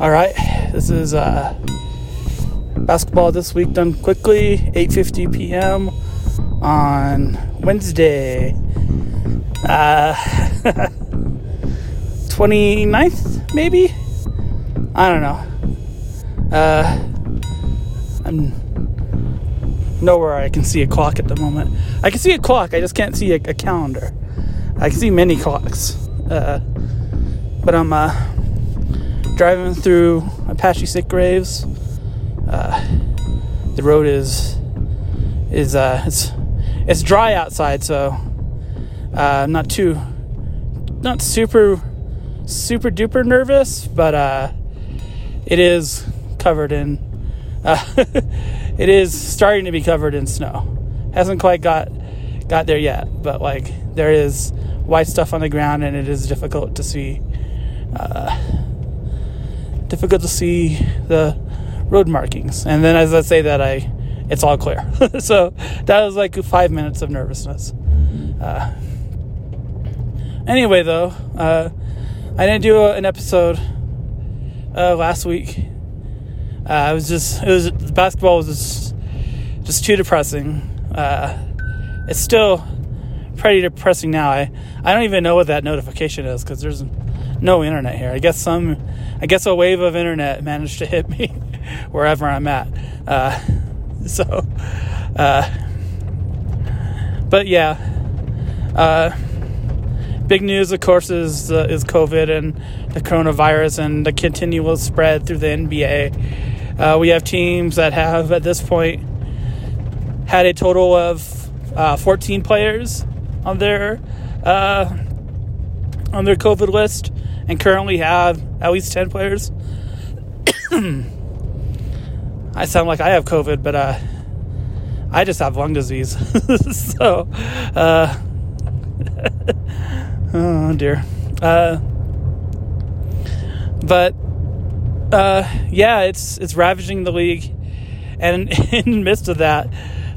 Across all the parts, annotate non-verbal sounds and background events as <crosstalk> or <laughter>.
All right, this is uh, basketball this week done quickly. 8:50 p.m. on Wednesday, uh, <laughs> 29th, maybe. I don't know. Uh, I'm nowhere I can see a clock at the moment. I can see a clock. I just can't see a, a calendar. I can see many clocks. Uh, but I'm uh, driving through Apache-Sitgreaves. Uh, the road is is uh, it's it's dry outside, so uh, not too not super super duper nervous, but uh, it is covered in uh, <laughs> it is starting to be covered in snow. Hasn't quite got got there yet, but like there is white stuff on the ground, and it is difficult to see. Uh, difficult to see the road markings. And then as I say that, I it's all clear. <laughs> so that was like five minutes of nervousness. Uh, anyway, though, uh, I didn't do a, an episode uh, last week. Uh, I was just it was basketball was just just too depressing. Uh, it's still pretty depressing now. I I don't even know what that notification is because there's no internet here. I guess some I guess a wave of internet managed to hit me <laughs> wherever I'm at. Uh, <laughs> so, uh, but yeah, uh, big news, of course, is uh, is COVID and the coronavirus and the continual spread through the NBA. Uh, we have teams that have, at this point, had a total of uh, 14 players on their on their COVID list and currently have at least 10 players. <coughs> I sound like I have COVID, but uh, I just have lung disease. <laughs> so, uh, <laughs> oh dear. Uh, but uh, yeah, it's it's ravaging the league, and <laughs> in the midst of that,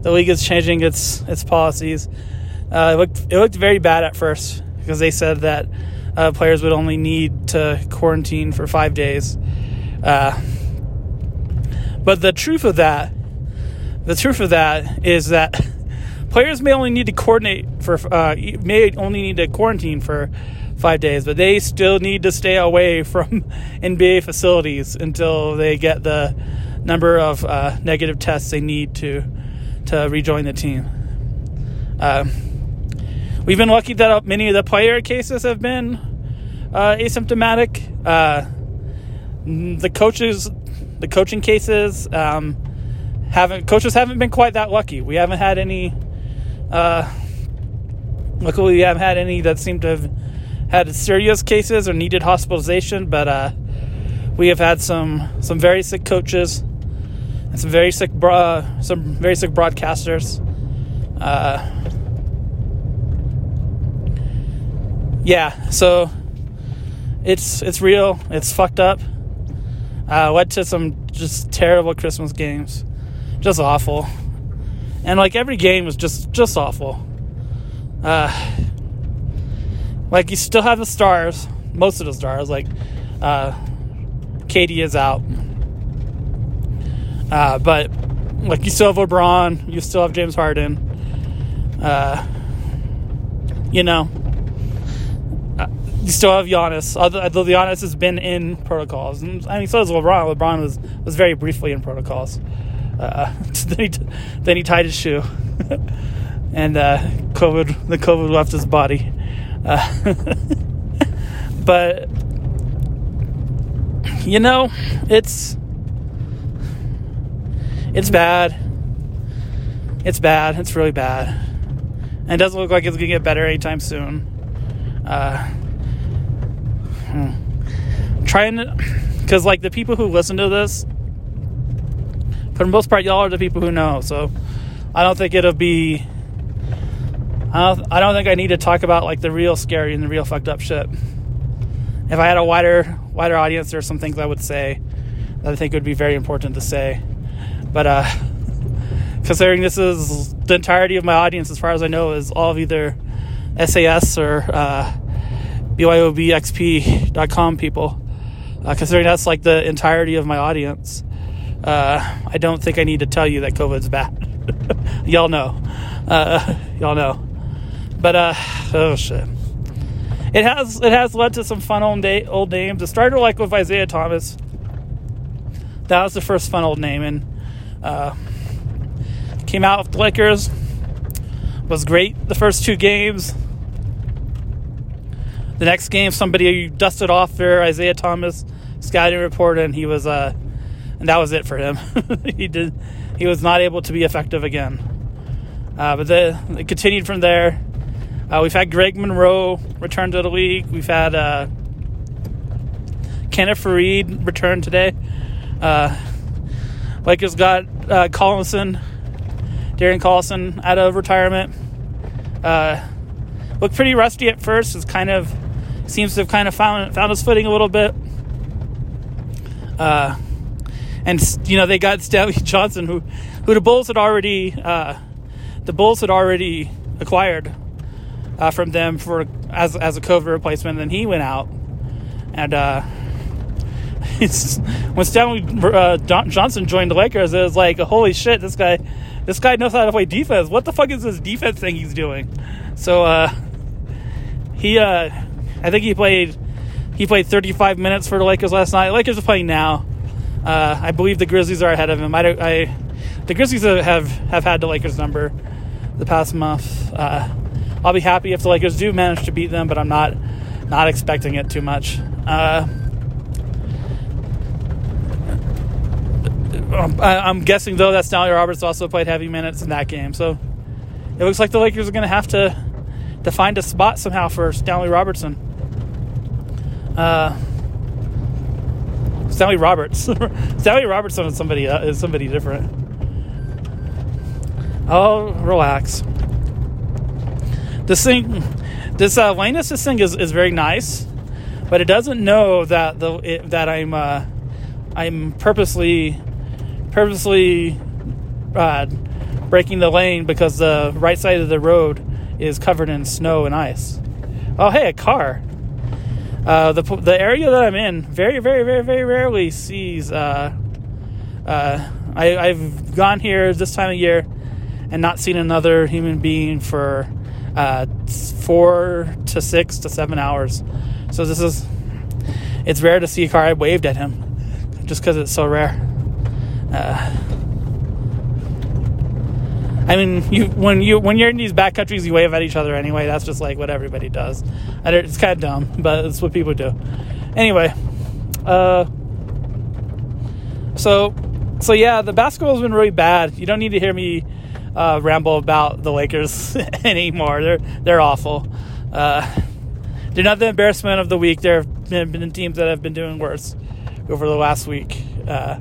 the league is changing its its policies. Uh, it looked it looked very bad at first because they said that uh, players would only need to quarantine for five days. Uh, but the truth of that, the truth of that is that <laughs> players may only need to coordinate for uh, may only need to quarantine for five days, but they still need to stay away <laughs> from NBA facilities until they get the number of uh, negative tests they need to to rejoin the team. Uh, We've been lucky that many of the player cases have been uh, asymptomatic. Uh, the coaches, the coaching cases, um, haven't coaches haven't been quite that lucky. We haven't had any. Uh, luckily, we haven't had any that seem to have had serious cases or needed hospitalization. But uh, we have had some some very sick coaches and some very sick bro- some very sick broadcasters. Uh, yeah, so it's it's real. It's fucked up. Uh, went to some just terrible Christmas games, just awful, and like every game was just just awful. Uh, like you still have the stars, most of the stars. Like uh, KD is out, uh, but like you still have LeBron, you still have James Harden. Uh, you know, you still have Giannis, although, Giannis has been in protocols. I mean, so does LeBron. LeBron was, was very briefly in protocols. Uh, <laughs> then, he, then he tied his shoe, <laughs> and uh, COVID the COVID left his body. Uh, <laughs> but you know, it's it's bad. It's bad. It's really bad, and it doesn't look like it's gonna get better anytime soon. Uh, Hmm. Trying to, because like the people who listen to this, for the most part, y'all are the people who know. So I don't think it'll be. I don't, I don't think I need to talk about like the real scary and the real fucked up shit. If I had a wider wider audience, there's some things I would say that I think would be very important to say. But uh, considering this is the entirety of my audience, as far as I know, is all of either SAS or uh, BYOBXP.com people, uh, considering that's like the entirety of my audience. Uh, I don't think I need to tell you that COVID's bad. <laughs> y'all know. Uh, y'all know. But uh, oh shit. It has it has led to some fun old, old names. It started like with Isaiah Thomas. That was the first fun old name, and uh, came out with Lakers. Was great the first two games. The next game, somebody dusted off their Isaiah Thomas scouting report, and he was uh, and that was it for him. <laughs> he did he was not able to be effective again. Uh, but the, it continued from there. Uh, we've had Greg Monroe return to the league. We've had uh, Kenneth Faried return today. Uh, Lakers got uh, Collison, Darren Collison out of retirement. Uh, looked pretty rusty at first. Is kind of seems to have kind of found found his footing a little bit. Uh, and you know they got Stanley <laughs> Johnson, who who the Bulls had already uh, the Bulls had already acquired uh, from them for as as a COVID replacement. And then he went out, and uh, <laughs> when Stanley uh, Johnson joined the Lakers, it was like, holy shit, this guy, this guy knows how to play defense. What the fuck is this defense thing he's doing? So uh, he, uh, I think he played, he played 35 minutes for the Lakers last night. Lakers are playing now. Uh, I believe the Grizzlies are ahead of him. I, I the Grizzlies have have had the Lakers number the past month. Uh, I'll be happy if the Lakers do manage to beat them, but I'm not not expecting it too much. Uh, I, am guessing though that Stanley Roberts also played heavy minutes in that game, so it looks like the Lakers are going to have to to find a spot somehow for Stanley Robertson. Uh, Stanley Roberts, <laughs> Sally Robertson is somebody uh, is somebody different. Oh, relax this thing, this uh, assist thing is, is very nice, but it doesn't know that the it, that I'm uh, I'm purposely purposely uh, breaking the lane because the right side of the road is covered in snow and ice. Oh, hey, a car. Uh, the the area that I'm in very very very very rarely sees. Uh, uh, I, I've gone here this time of year and not seen another human being for uh, four to six to seven hours. So this is it's rare to see a car. I waved at him just because it's so rare. I mean, you when you when you're in these back countries, you wave at each other anyway. That's just like what everybody does. It's kind of dumb, but it's what people do. Anyway, uh, so so yeah, the basketball's been really bad. You don't need to hear me uh, ramble about the Lakers <laughs> anymore. They're they're awful. Uh, they're not the embarrassment of the week. There have been, been teams that have been doing worse over the last week, uh,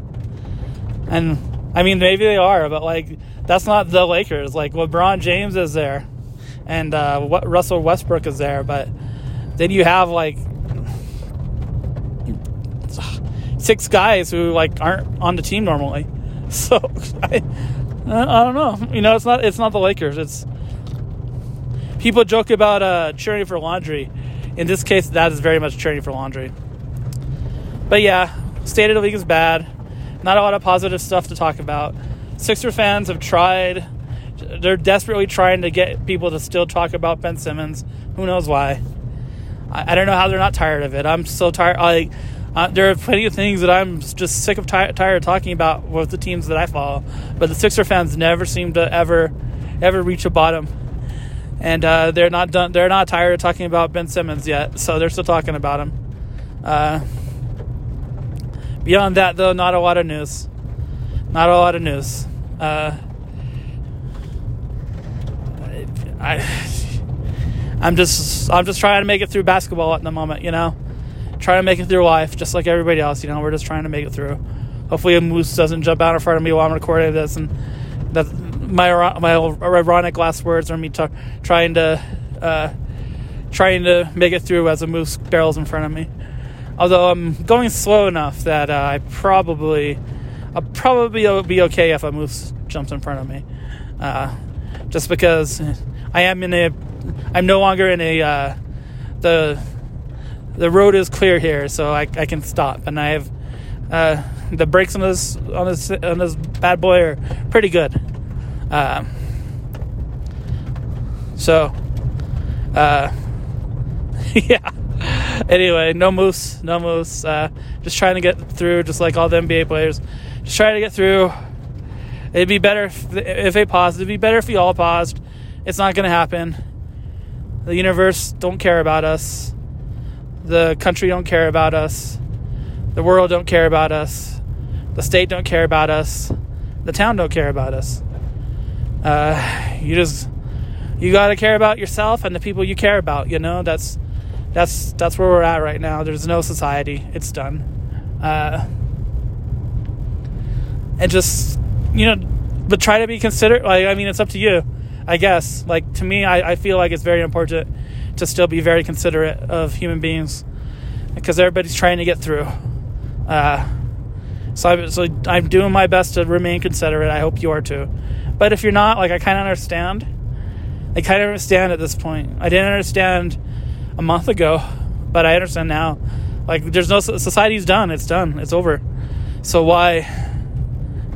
and I mean maybe they are, but like that's not the Lakers. Like LeBron James is there, and uh, what Russell Westbrook is there, but then you have like six guys who like aren't on the team normally. <laughs> So I, I don't know. You know, it's not it's not the Lakers. It's people joke about uh, cheering for laundry. In this case, that is very much cheering for laundry. But yeah, state of the league is bad. Not a lot of positive stuff to talk about. Sixer fans have tried. They're desperately trying to get people to still talk about Ben Simmons. Who knows why? I, I don't know how they're not tired of it. I'm so tired. Like uh, there are plenty of things that I'm just sick of tired of talking about with the teams that I follow, but the Sixer fans never seem to ever ever reach a bottom, and uh, they're not done. They're not tired of talking about Ben Simmons yet, so they're still talking about him. Uh, beyond that, though, not a lot of news. Not a lot of news. Uh, I, I'm just I'm just trying to make it through basketball at the moment, you know trying to make it through life just like everybody else. You know, we're just trying to make it through. Hopefully, a moose doesn't jump out in front of me while I'm recording this, and that my my ironic last words are me trying to uh, trying to make it through as a moose barrels in front of me. Although I'm going slow enough that uh, I probably I'll probably be okay if a moose jumps in front of me, uh, just because I am in a I'm no longer in a uh, the the road is clear here, so I, I can stop, and I have uh, the brakes on this on this on this bad boy are pretty good. Uh, so, uh, <laughs> yeah. Anyway, no moose, no moose. Uh, just trying to get through, just like all the NBA players. Just trying to get through. It'd be better if, if they paused. It'd be better if we all paused. It's not going to happen. The universe don't care about us. The country don't care about us. The world don't care about us. The state don't care about us. The town don't care about us. Uh, you just you got to care about yourself and the people you care about. You know that's that's that's where we're at right now. There's no society. It's done. Uh, and just you know, but try to be considerate. Like I mean, it's up to you. I guess. Like to me, I, I feel like it's very important to still be very considerate of human beings because everybody's trying to get through. Uh, so, I, so I'm doing my best to remain considerate. I hope you are too. But if you're not, like I kind of understand. I kind of understand at this point. I didn't understand a month ago, but I understand now. Like there's no society's done. It's done. It's over. So why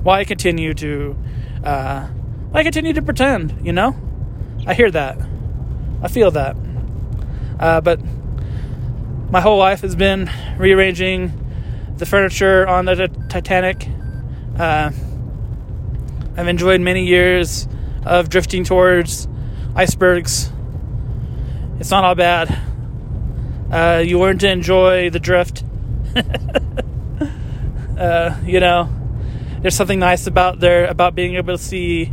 why continue to uh, why continue to pretend? You know, I hear that. I feel that. Uh, but my whole life has been rearranging the furniture on the Titanic. Uh, I've enjoyed many years of drifting towards icebergs. It's not all bad. Uh, you learn to enjoy the drift. <laughs> uh, you know, there's something nice about there about being able to see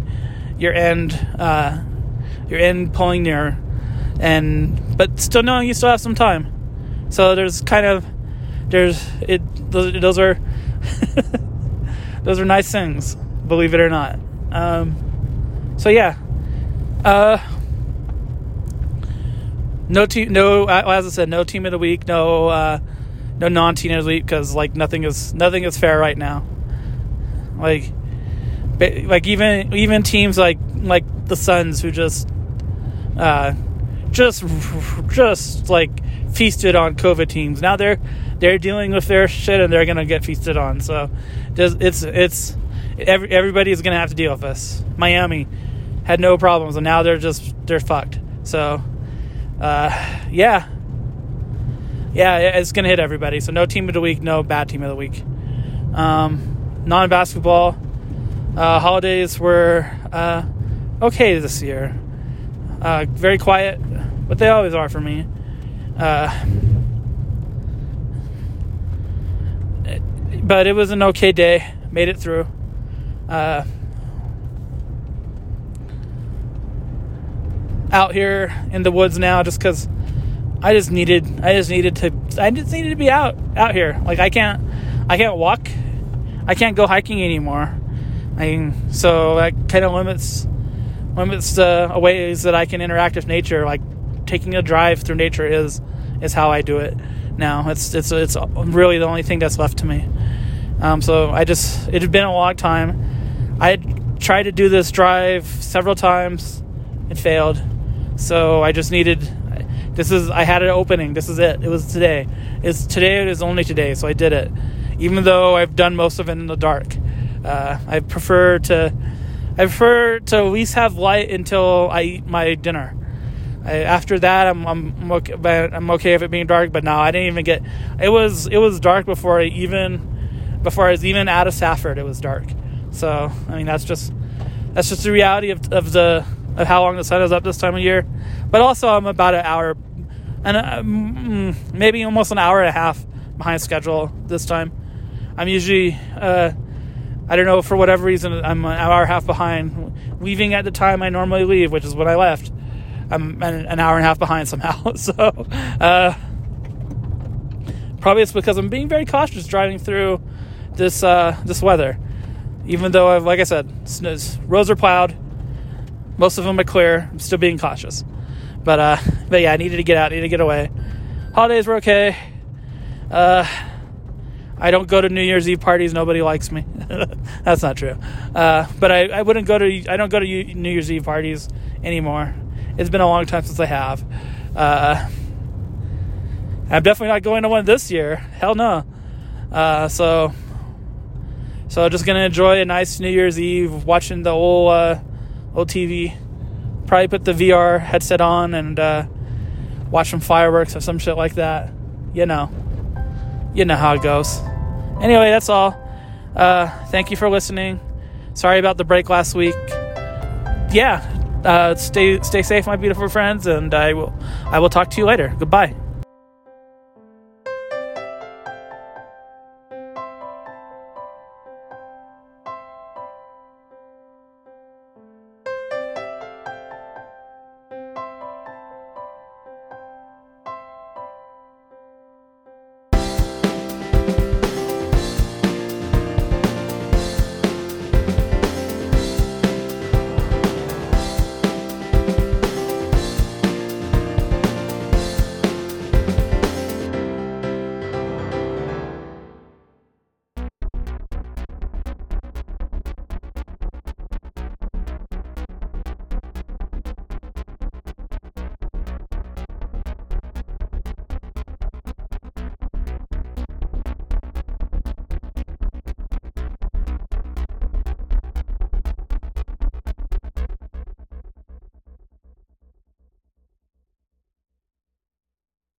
your end, uh, your end pulling near, and but still knowing you still have some time. So there's kind of there's it those, those are <laughs> those are nice things, believe it or not. Um, so yeah, uh, no team, no. As I said, no team of the week, no, uh, no non-team of the week because like nothing is nothing is fair right now. Like, like even even teams like like the Suns who just, uh, just just like feasted on COVID teams. Now they're they're dealing with their shit and they're gonna get feasted on. So, it's it's every, everybody is gonna have to deal with this. Miami had no problems and now they're just they're fucked. So uh, yeah, yeah, it's gonna hit everybody. So no team of the week, no bad team of the week. Um, non basketball uh, holidays were uh, okay this year. Uh, very quiet, but they always are for me. Uh, but it was an okay day. Made it through. Uh, out here in the woods now just because I just needed I just needed to I just needed to be out out here. Like I can't I can't walk. I can't go hiking anymore. I mean, so that kind of limits limits the ways that I can interact with nature. Like taking a drive through nature is is how I do it now. It's it's it's really the only thing that's left to me. Um, so I just it had been a long time. I tried to do this drive several times. It failed. So I just needed. This is I had an opening. This is it. It was today. It's today. It is only today. So I did it, even though I've done most of it in the dark. Uh, I prefer to. I prefer to at least have light until I eat my dinner. I, after that, I'm I'm okay, I'm okay with it being dark. But no, I didn't even get. It was it was dark before I even before I was even out of Safford. It was dark. So I mean that's just that's just the reality of of the of how long the sun is up this time of year. But also, I'm about an hour, and uh, maybe almost an hour and a half behind schedule this time. I'm usually, uh, I don't know, for whatever reason, I'm an hour and a half behind, leaving at the time I normally leave, which is when I left. I'm an hour and a half behind somehow. <laughs> so, uh, probably it's because I'm being very cautious driving through this uh, this weather. Even though, I've, like I said, roads are plowed, most of them are clear. I'm still being cautious. But uh, but yeah, I needed to get out, needed to get away. Holidays were okay. Uh, I don't go to New Year's Eve parties. Nobody likes me. <laughs> That's not true. Uh, but I, I wouldn't go to I don't go to New Year's Eve parties anymore. it's been a long time since I have. Uh, I'm definitely not going to one this year. Hell no. Uh, so, so just gonna enjoy a nice New Year's Eve watching the old uh, old TV. Probably put the VR headset on and uh, watch some fireworks or some shit like that. You know, you know how it goes. Anyway, that's all. Uh, thank you for listening. Sorry about the break last week. Yeah, uh, stay stay safe, my beautiful friends, and I will I will talk to you later. Goodbye.